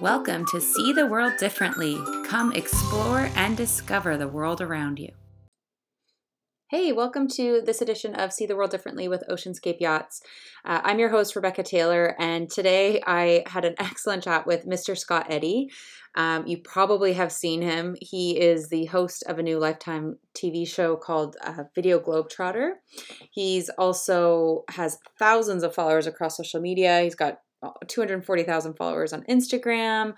Welcome to See the World Differently. Come explore and discover the world around you. Hey, welcome to this edition of See the World Differently with Oceanscape Yachts. Uh, I'm your host, Rebecca Taylor, and today I had an excellent chat with Mr. Scott Eddy. Um, you probably have seen him. He is the host of a new Lifetime TV show called uh, Video Globetrotter. He's also has thousands of followers across social media. He's got 240,000 followers on Instagram,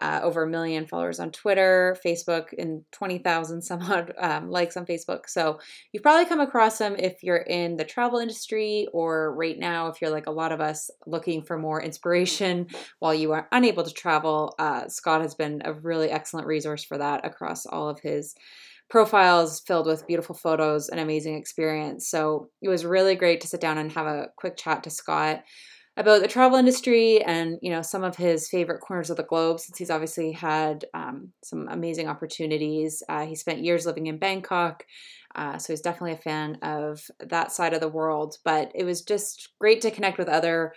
uh, over a million followers on Twitter, Facebook, and 20,000 some odd um, likes on Facebook. So you've probably come across him if you're in the travel industry or right now, if you're like a lot of us looking for more inspiration while you are unable to travel. Uh, Scott has been a really excellent resource for that across all of his profiles filled with beautiful photos and amazing experience. So it was really great to sit down and have a quick chat to Scott about the travel industry and you know some of his favorite corners of the globe since he's obviously had um, some amazing opportunities. Uh, he spent years living in bangkok uh, so he's definitely a fan of that side of the world but it was just great to connect with other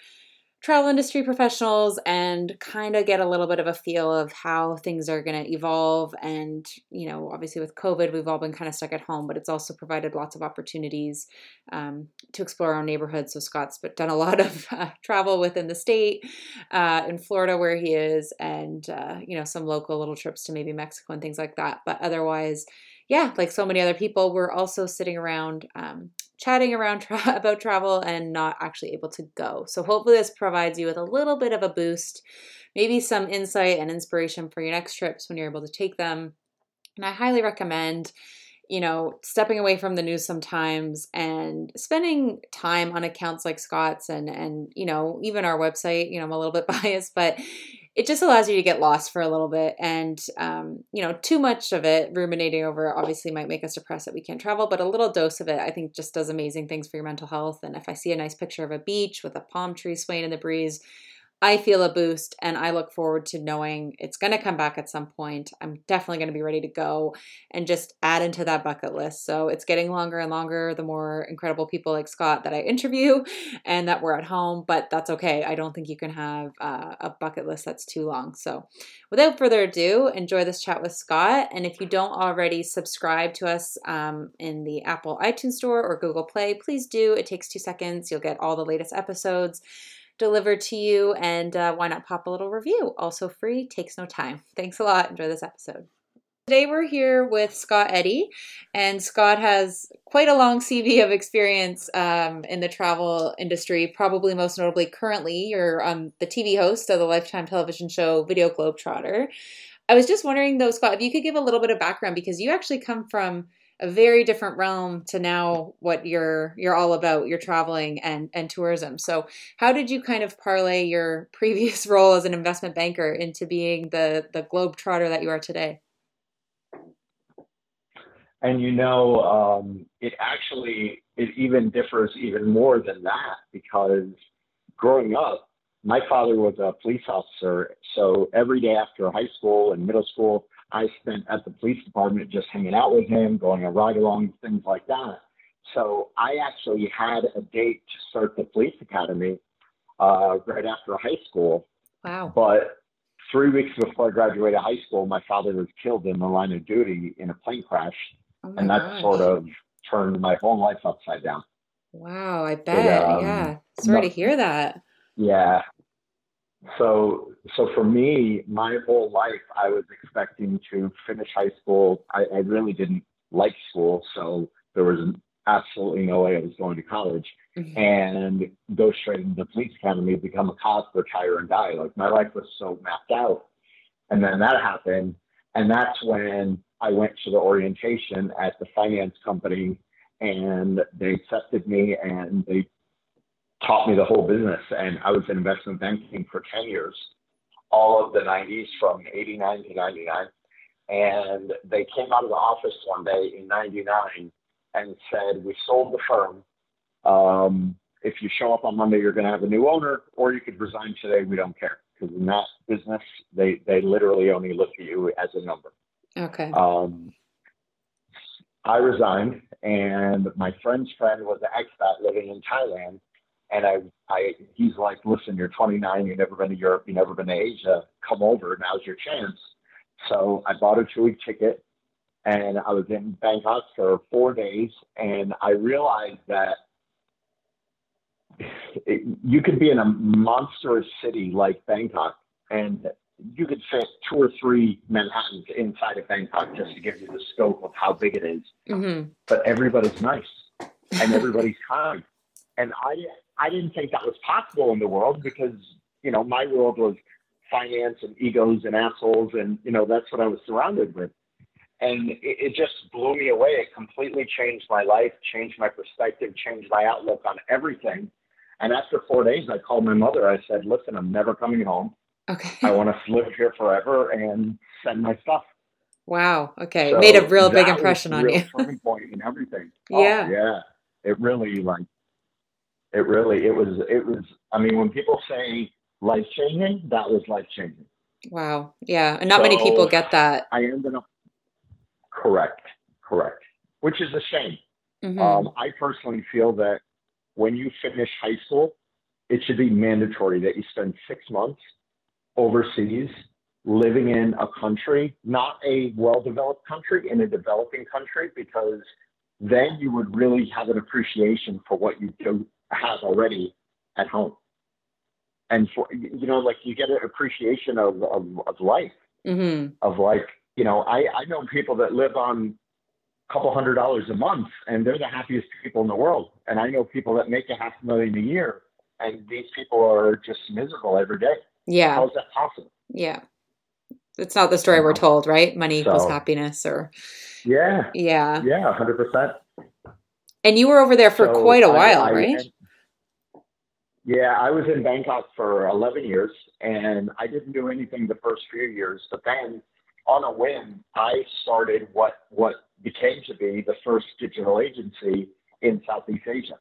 travel industry professionals and kind of get a little bit of a feel of how things are going to evolve. And, you know, obviously with COVID, we've all been kind of stuck at home, but it's also provided lots of opportunities um, to explore our neighborhood. So Scott's done a lot of uh, travel within the state, uh, in Florida where he is, and, uh, you know, some local little trips to maybe Mexico and things like that. But otherwise, yeah, like so many other people, we're also sitting around um, chatting around tra- about travel and not actually able to go. So hopefully this provides you with a little bit of a boost, maybe some insight and inspiration for your next trips when you're able to take them. And I highly recommend you know, stepping away from the news sometimes and spending time on accounts like Scott's and and you know, even our website, you know, I'm a little bit biased, but it just allows you to get lost for a little bit and um, you know too much of it ruminating over obviously might make us depressed that we can't travel but a little dose of it i think just does amazing things for your mental health. And if i see a nice picture of a beach with a palm tree swaying in the breeze I feel a boost and I look forward to knowing it's going to come back at some point. I'm definitely going to be ready to go and just add into that bucket list. So it's getting longer and longer the more incredible people like Scott that I interview and that we're at home, but that's okay. I don't think you can have uh, a bucket list that's too long. So without further ado, enjoy this chat with Scott. And if you don't already subscribe to us um, in the Apple iTunes Store or Google Play, please do. It takes two seconds. You'll get all the latest episodes delivered to you. And uh, why not pop a little review? Also free, takes no time. Thanks a lot. Enjoy this episode. Today we're here with Scott Eddy, and Scott has quite a long CV of experience um, in the travel industry. Probably most notably, currently you're um, the TV host of the Lifetime television show Video Globetrotter. I was just wondering though, Scott, if you could give a little bit of background because you actually come from a very different realm to now what you're you're all about you're traveling and and tourism. So how did you kind of parlay your previous role as an investment banker into being the the globe trotter that you are today? And you know um, it actually it even differs even more than that because growing up my father was a police officer. So every day after high school and middle school I spent at the police department just hanging out with him, going on ride along, things like that. So I actually had a date to start the police academy uh, right after high school. Wow. But three weeks before I graduated high school, my father was killed in the line of duty in a plane crash. Oh and that gosh. sort of turned my whole life upside down. Wow, I bet. It, um, yeah. Sorry no, to hear that. Yeah. So, so for me, my whole life, I was expecting to finish high school. I, I really didn't like school, so there was absolutely no way I was going to college mm-hmm. and go straight into the police academy, become a cop, retire, and die. Like my life was so mapped out. And then that happened, and that's when I went to the orientation at the finance company, and they accepted me, and they taught me the whole business. And I was in investment banking for 10 years, all of the 90s from 89 to 99. And they came out of the office one day in 99 and said, We sold the firm. Um, if you show up on Monday, you're going to have a new owner, or you could resign today. We don't care. Because in that business, they, they literally only look at you as a number. Okay. Um, I resigned, and my friend's friend was an expat living in Thailand And I, I, he's like, listen, you're 29, you've never been to Europe, you've never been to Asia. Come over, now's your chance. So I bought a two week ticket and I was in Bangkok for four days. And I realized that it, you could be in a monstrous city like Bangkok and you could fit two or three Manhattans inside of Bangkok just to give you the scope of how big it is. Mm-hmm. But everybody's nice and everybody's kind. And I, I didn't think that was possible in the world because, you know, my world was finance and egos and assholes. And, you know, that's what I was surrounded with. And it, it just blew me away. It completely changed my life, changed my perspective, changed my outlook on everything. And after four days, I called my mother. I said, listen, I'm never coming home. Okay. I want to live here forever and send my stuff. Wow. Okay. So Made a real big impression on real you. turning point in everything. Yeah. Oh, yeah. It really like it really it was it was I mean when people say life changing, that was life changing. Wow. Yeah. And not many people get that. I ended up correct, correct. Which is a shame. Mhm. Um, I personally feel that when you finish high school, it should be mandatory that you spend six months overseas living in a country, not a well developed country, in a developing country, because then you would really have an appreciation for what you do have already at home. And for, you know, like you get an appreciation of, of, of life, Mhm. of like, you know, I, I know people that live on a couple hundred dollars a month and they're the happiest people in the world. And I know people that make a half a million a year and these people are just miserable every day. Yeah. How is that possible? Yeah. It's not the story we're told, right? Money equals happiness or Yeah. yeah. Yeah, hundred percent. And you were over there for So quite a while, I- right? Yeah, I was in Bangkok for 11 years, and I didn't do anything the first few years. But then, on a whim, I started what what became to be the first digital agency in Southeast Asia,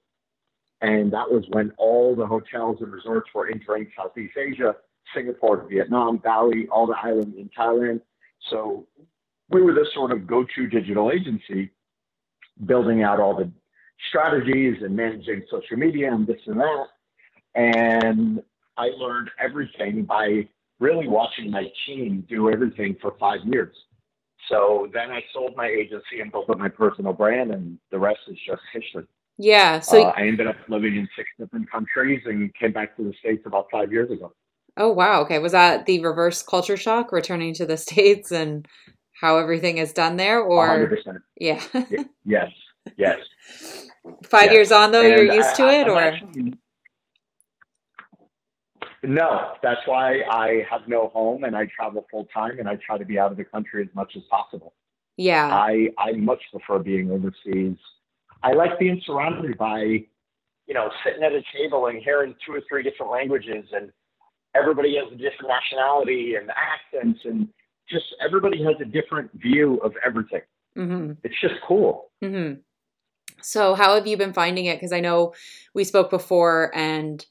and that was when all the hotels and resorts were entering Southeast Asia, Singapore, Vietnam, Bali, all the islands in Thailand. So we were this sort of go-to digital agency, building out all the strategies and managing social media and this and that. And I learned everything by really watching my team do everything for five years. So then I sold my agency and built up my personal brand, and the rest is just history. Yeah. So uh, I ended up living in six different countries and came back to the States about five years ago. oh wow, okay. Was that the reverse culture shock returning to the States and how everything is done there? Or 100%. yeah. Yes, yes. Five Yes. years on though, And you're used I- to it I'm or actually- no, that's why I have no home and I travel full time and I try to be out of the country as much as possible. yeah. I I much prefer being overseas. I like being surrounded by, you know, sitting at a table and hearing two or three different languages and everybody has a different nationality and accents and just everybody has a different view of everything. hmm It's just cool. hmm So, how have you been finding it? Because I know we spoke before, and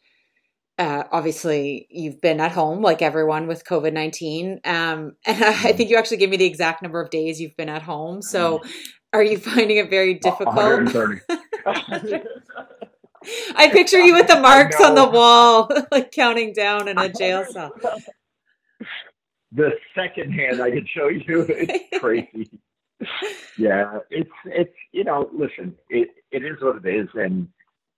uh, obviously you've been at home like everyone with COVID nineteen. Um, and I think you actually gave me the exact number of days you've been at home. So, are you finding it very difficult? 130. I picture you with the marks on the wall, like counting down in a jail cell. The second hand I could show you, it's crazy. yeah, it's it's you know, listen, it it is what it is, and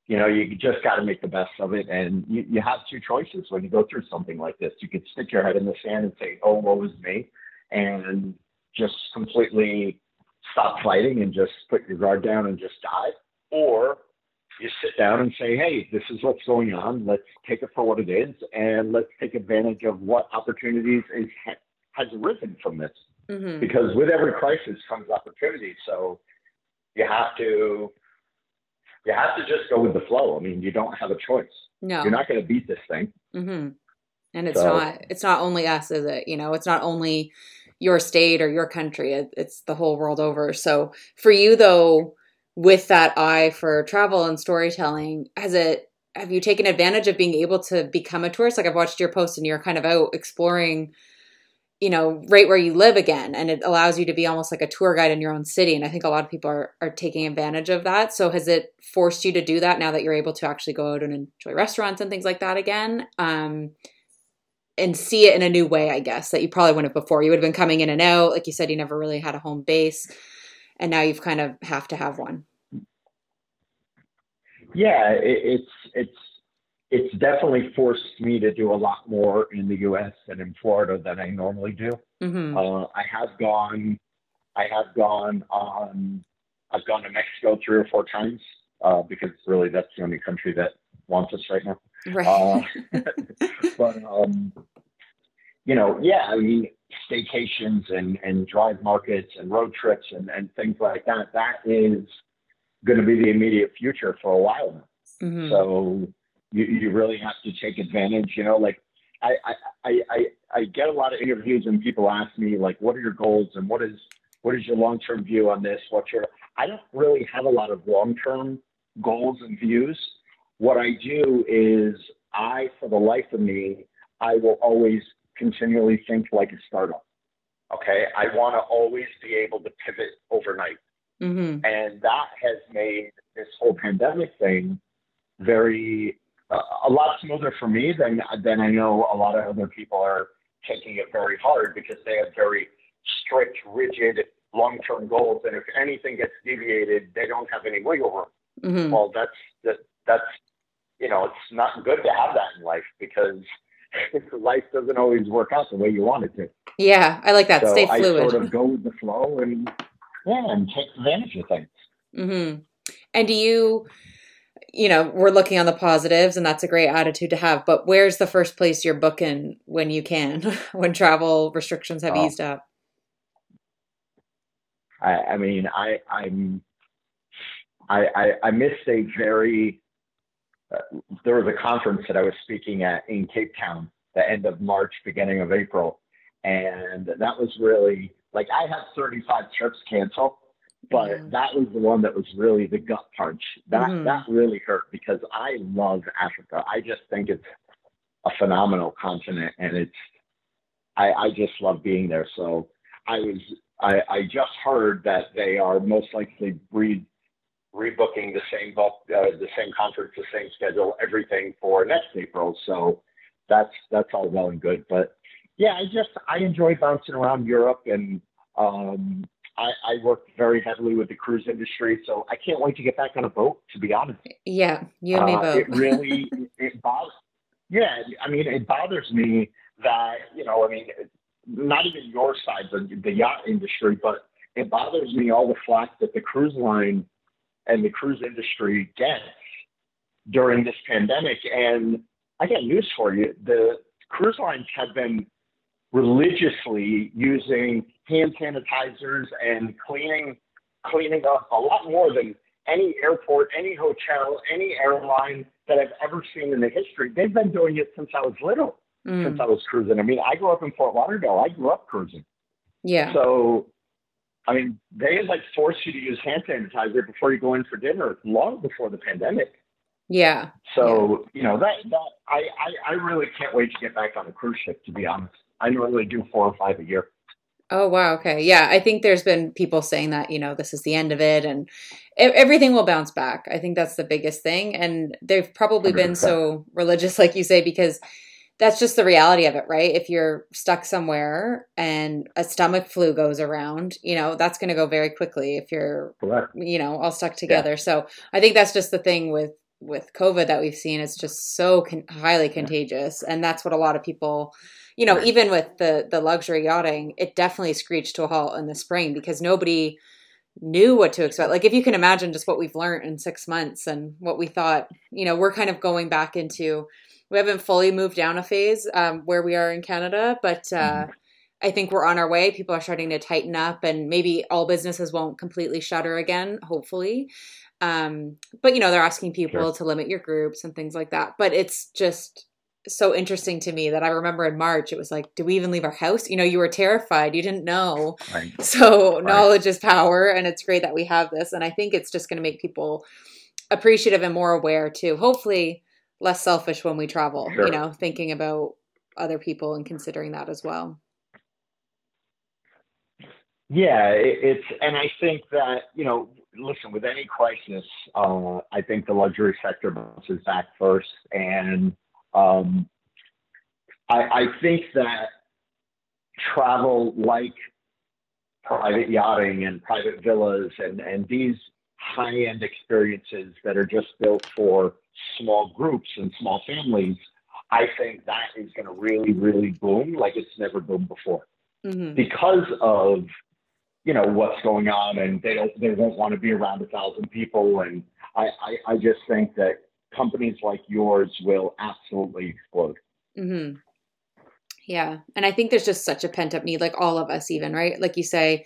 you know, you just got to make the best of it. And you you have two choices when you go through something like this. You could stick your head in the sand and say, "Oh, woe is me," and just completely stop fighting and just put your guard down and just die, or you sit down and say, hey, this is what's going on. Let's take it for what it is, and let's take advantage of what opportunities is, has arisen from this. hmm Because with every crisis comes opportunity. So you have to you have to just go with the flow. I mean, you don't have a choice. No. You're not going to beat this thing. hmm And it's So- not it's not only us, is it? You know, it's not only your state or your country. It, it's the whole world over. So for you though, with that eye for travel and storytelling, has it have you taken advantage of being able to become a tourist? Like I've watched your posts and you're kind of out exploring you know, right where you live again. And it allows you to be almost like a tour guide in your own city. And I think a lot of people are, are taking advantage of that. So has it forced you to do that now that you're able to actually go out and enjoy restaurants and things like that again? Um, and see it in a new way, I guess, that you probably wouldn't have before. You would have been coming in and out. Like you said, you never really had a home base. And now you've kind of have to have one. Yeah, it, it's it's it's definitely forced me to do a lot more in the U.S. and in Florida than I normally do. Mm-hmm. Uh, I have gone, I have gone on, I've gone to Mexico three or four times uh, because really that's the only country that wants us right now. Right. Uh, but um, you know, yeah, I mean, staycations and and drive markets and road trips and and things like that. That is going to be the immediate future for a while now. Mm-hmm. So you, you really have to take advantage. You know, like I, I, I, I get a lot of interviews and people ask me like, what are your goals and what is, what is your long-term view on this? What's your, I don't really have a lot of long-term goals and views. What I do is I, for the life of me, I will always continually think like a startup. Okay. I want to always be able to pivot overnight. Mm-hmm. And that has made this whole pandemic thing very a lot smoother for me than than I know a lot of other people are taking it very hard because they have very strict, rigid, long-term goals, and if anything gets deviated, they don't have any wiggle room. Mm-hmm. Well, that's that, that's you know, it's not good to have that in life because life doesn't always work out the way you want it to. Yeah, I like that. So Stay fluid. I sort of go with the flow and yeah, and take advantage of things. Mm-hmm. And do you? You know, we're looking on the positives and that's a great attitude to have. But where's the first place you're booking when you can, when travel restrictions have oh. eased up? I, I mean, I, I'm, I, I, I missed a very, uh, there was a conference that I was speaking at in Cape Town, the end of March, beginning of April. And that was really like I had 35 trips canceled but mm-hmm. that was the one that was really the gut punch. That mm-hmm. that really hurt because I love Africa. I just think it's a phenomenal continent, and it's I, I just love being there. So I was I, I just heard that they are most likely re, rebooking the same book, uh, the same conference, the same schedule, everything for next April. So that's that's all well and good, but yeah, I just I enjoy bouncing around Europe and um, I, I work very heavily with the cruise industry, so I can't wait to get back on a boat. To be honest. Yeah, you and me uh, both. it really it bothers. Yeah, I mean, it bothers me that you know, I mean, not even your side, the yacht industry, but it bothers me all the flack that the cruise line and the cruise industry gets during this pandemic. And I got news for you: the cruise lines have been religiously using hand sanitizers and cleaning cleaning up a lot more than any airport, any hotel, any airline that I've ever seen in the history. They've been doing it since I was little, mm. since I was cruising. I mean, I grew up in Fort Lauderdale. I grew up cruising. Yeah. So, I mean, they like force you to use hand sanitizer before you go in for dinner long before the pandemic. Yeah. So, yeah. you know, that, that I, I, I really can't wait to get back on a cruise ship, to be honest. I normally do four or five a year. Oh wow, okay. Yeah, I think there's been people saying that, you know, this is the end of it and everything will bounce back. I think that's the biggest thing and they've probably 100%. been so religious like you say because that's just the reality of it, right? If you're stuck somewhere and a stomach flu goes around, you know, that's going to go very quickly if you're Correct. you know, all stuck together. Yeah. So, I think that's just the thing with with COVID that we've seen. It's just so con- highly contagious and that's what a lot of people you know, even with the the luxury yachting, it definitely screeched to a halt in the spring because nobody knew what to expect. Like if you can imagine just what we've learned in six months and what we thought, you know, we're kind of going back into. We haven't fully moved down a phase um, where we are in Canada, but uh, mm-hmm. I think we're on our way. People are starting to tighten up, and maybe all businesses won't completely shutter again. Hopefully, um, but you know they're asking people sure. to limit your groups and things like that. But it's just so interesting to me that I remember in March, it was like, do we even leave our house? You know, you were terrified, you didn't know. Right. So, right. knowledge is power, and it's great that we have this. And I think it's just going to make people appreciative and more aware too. Hopefully, less selfish when we travel, sure. you know, thinking about other people and considering that as well. Yeah, it, it's and I think that you know, listen, with any crisis, uh, I think the luxury sector bounces back first, and um, I, I think that travel like private yachting and private villas and, and these high end experiences that are just built for small groups and small families, I think that is going to really, really boom like it's never boomed before mm-hmm. because of you know what's going on and they don't they won't want to be around a thousand people and I, I, I just think that companies like yours will absolutely explode. Mm-hmm. Yeah. And I think there's just such a pent up need, like all of us, even, right? Like you say,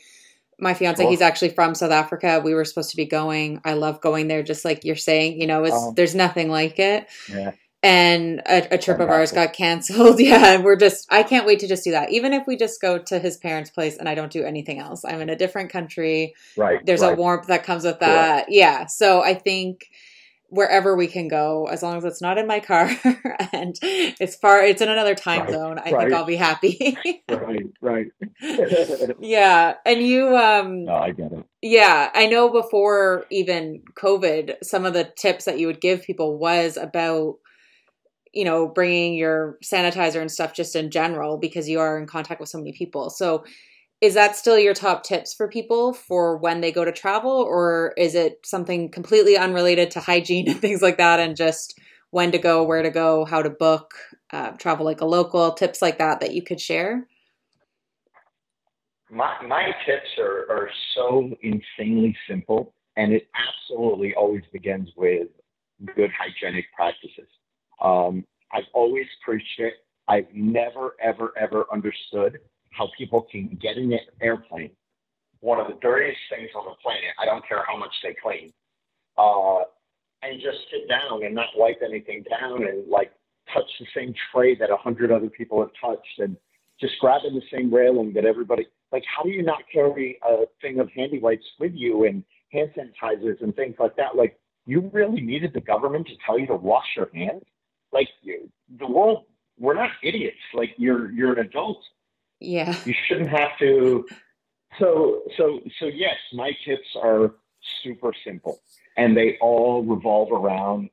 my fiance, he's actually from South Africa. We were supposed to be going. I love going there, just like you're saying, you know, it's, oh. there's nothing like it. Yeah. And a, a trip Fantastic. of ours got canceled. Yeah. And we're just, I can't wait to just do that. Even if we just go to his parents' place and I don't do anything else, I'm in a different country. Right. There's right. a warmth that comes with that. Yeah. So I think, wherever we can go, as long as it's not in my car and it's far, it's in another time right, zone. I right. think I'll be happy. right, right. yeah, and you. um No, I get it. Yeah, I know. Before even COVID, some of the tips that you would give people was about you know bringing your sanitizer and stuff just in general because you are in contact with so many people. So is that still your top tips for people for when they go to travel or is it something completely unrelated to hygiene and things like that and just when to go where to go how to book uh, travel like a local tips like that that you could share? My, my tips are, are so insanely simple and it absolutely always begins with good hygienic practices. Um, i've always preached it. I've never ever ever understood how people can get in an airplane, one of the dirtiest things on the planet. I don't care how much they clean, uh, and just sit down and not wipe anything down and like touch the same tray that a hundred other people have touched and just grabbing the same railing that everybody like how do you not carry a thing of handy wipes with you and hand sanitizers and things like that? Like you really needed the government to tell you to wash your hands? Like you, the world we're not idiots. Like you're you're an adult yeah. You shouldn't have to. So, so, so yes, my tips are super simple and they all revolve around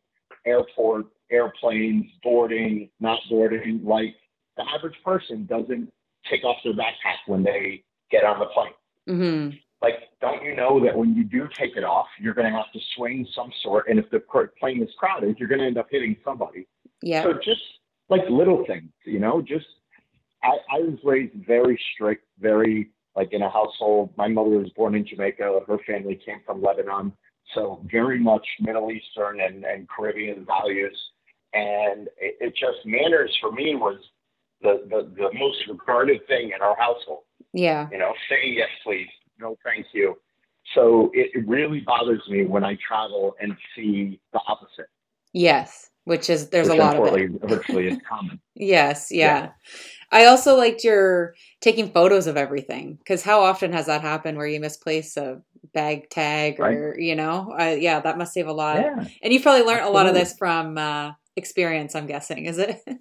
airport, airplanes, boarding, not boarding. Like the average person doesn't take off their backpack when they get on the plane. Mm-hmm. Like, don't you know that when you do take it off, you're going to have to swing some sort, and if the plane is crowded, you're going to end up hitting somebody. Yeah. So just like little things, you know, just I, I was raised very strict, very like in a household. My mother was born in Jamaica. Her family came from Lebanon. So very much Middle Eastern and, and Caribbean values. And it, it just manners for me was the, the, the most regarded thing in our household. Yeah. You know, say yes, please. No, thank you. So it, it really bothers me when I travel and see the opposite. Yes, which is there's which a lot of it. Virtually is common. yes, yeah. yeah. I also liked your taking photos of everything because how often has that happened where you misplace a bag tag or right. you know, uh, yeah, that must save a lot. Yeah. And you've probably learned Absolutely. a lot of this from uh, experience. I'm guessing, is it?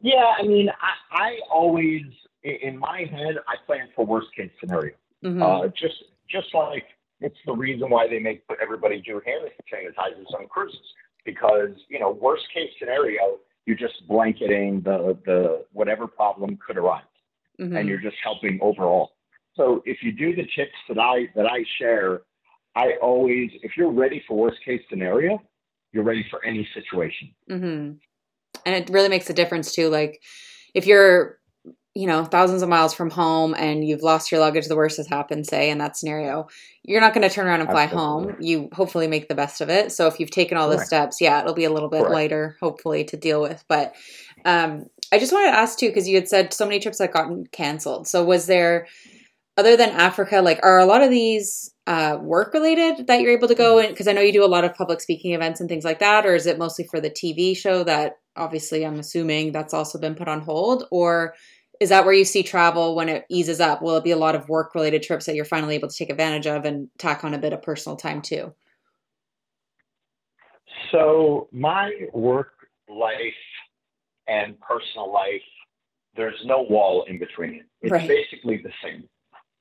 yeah, I mean, I, I always in my head I plan for worst case scenario. Mm-hmm. Uh, just just like it's the reason why they make everybody do hand sanitizers on cruises because you know worst case scenario you're just blanketing the the whatever problem could arise, mm-hmm. and you're just helping overall. So if you do the tips that I that I share, I always if you're ready for worst case scenario, you're ready for any situation. Mm-hmm. And it really makes a difference too. Like if you're you know, thousands of miles from home and you've lost your luggage, the worst has happened, say, in that scenario, you're not going to turn around and fly Absolutely. home. You hopefully make the best of it. So if you've taken all the steps, yeah, it'll be a little bit lighter, hopefully, to deal with. But um, I just wanted to ask too, because you had said so many trips that gotten canceled. So was there, other than Africa, like, are a lot of these uh, work related that you're able to go in? Because I know you do a lot of public speaking events and things like that, or is it mostly for the TV show that obviously I'm assuming that's also been put on hold? Or is that where you see travel when it eases up? Will it be a lot of work related trips that you're finally able to take advantage of and tack on a bit of personal time too? So, my work life and personal life there's no wall in between. It's Right. basically the same.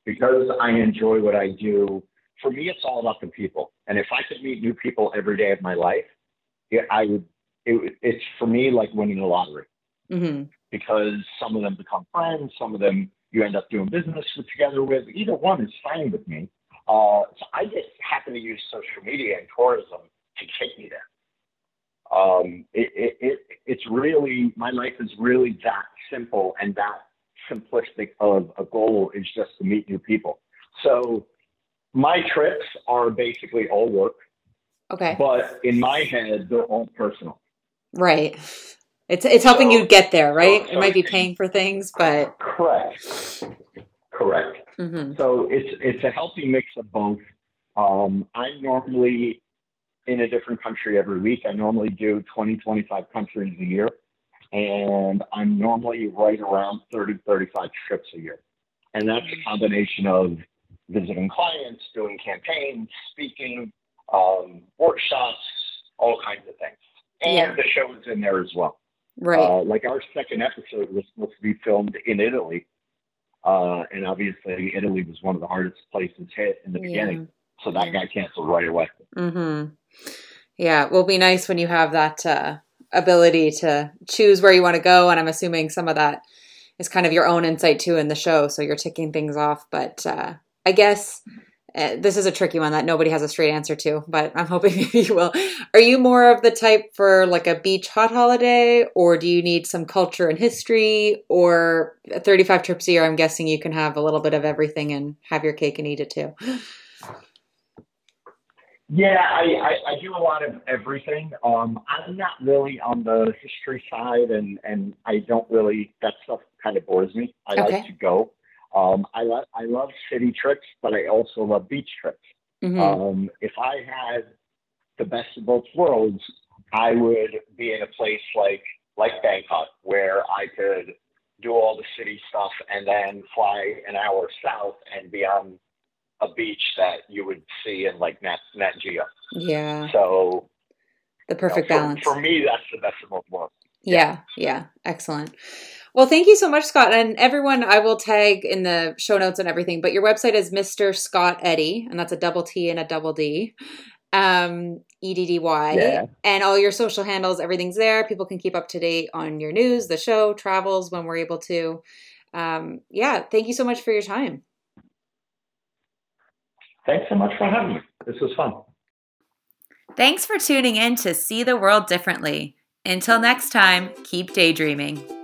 Because I enjoy what I do, for me, it's all about the people. And if I could meet new people every day of my life, it, I would. It, it's for me like winning the lottery hmm because some of them become friends, some of them you end up doing business with together with. Either one is fine with me. Uh, so I just happen to use social media and tourism to take me there. Um, it, it, it, it's really my life is really that simple and that simplistic of a goal is just to meet new people. So my trips are basically all work, Okay. but in my head they're all personal. Right. It's it's helping So- you get there, right? so- it might be paying for things, but Correct. Correct. hmm So it's it's a healthy mix of both. Um, I'm normally in a different country every week. I normally do 20, 25 countries a year, and I'm normally right around 30, 35 trips a year. And that's a combination of visiting clients, doing campaigns, speaking, um, workshops, all kinds of things. And Yeah. the show's in there as well. Right. Uh, like our second episode was supposed to be filmed in Italy. Uh, and obviously, Italy was one of the hardest places hit in the Yeah. beginning. So that got canceled right away. Mm-hmm. Yeah, it will be nice when you have that uh, ability to choose where you want to go, and I'm assuming some of that is kind of your own insight too in the show, so you're ticking things off. But uh, I guess uh, this is a tricky one that nobody has a straight answer to, but I'm hoping maybe you will. Are you more of the type for like a beach hot holiday, or do you need some culture and history, or 35 trips a year? I'm guessing you can have a little bit of everything and have your cake and eat it too. Yeah, I, I, I do a lot of everything. Um, I'm not really on the history side, and, and I don't really, that stuff kind of bores me. I Okay. like to go. Um, I, lo- I love city trips, but I also love beach trips. Mhm. Um, if I had the best of both worlds, I would be in a place like like Bangkok where I could do all the city stuff and then fly an hour south and be on a beach that you would see in like Nat, Nat Geo. yeah, So the you know, perfect for, balance. for me, that's the best of both worlds. Yeah, yeah, excellent. Well, thank you so much, Scott. And everyone, I will tag in the show notes and everything, but your website is Mr. Scott Eddy, and that's a double T and a double D. Um, E D D Y. Yeah. And all your social handles, everything's there. People can keep up to date on your news, the show, travels when we're able to. Um, yeah, thank you so much for your time. Thanks so much for having me. This was fun. Thanks for tuning in to See the World Differently. Until next time, keep daydreaming.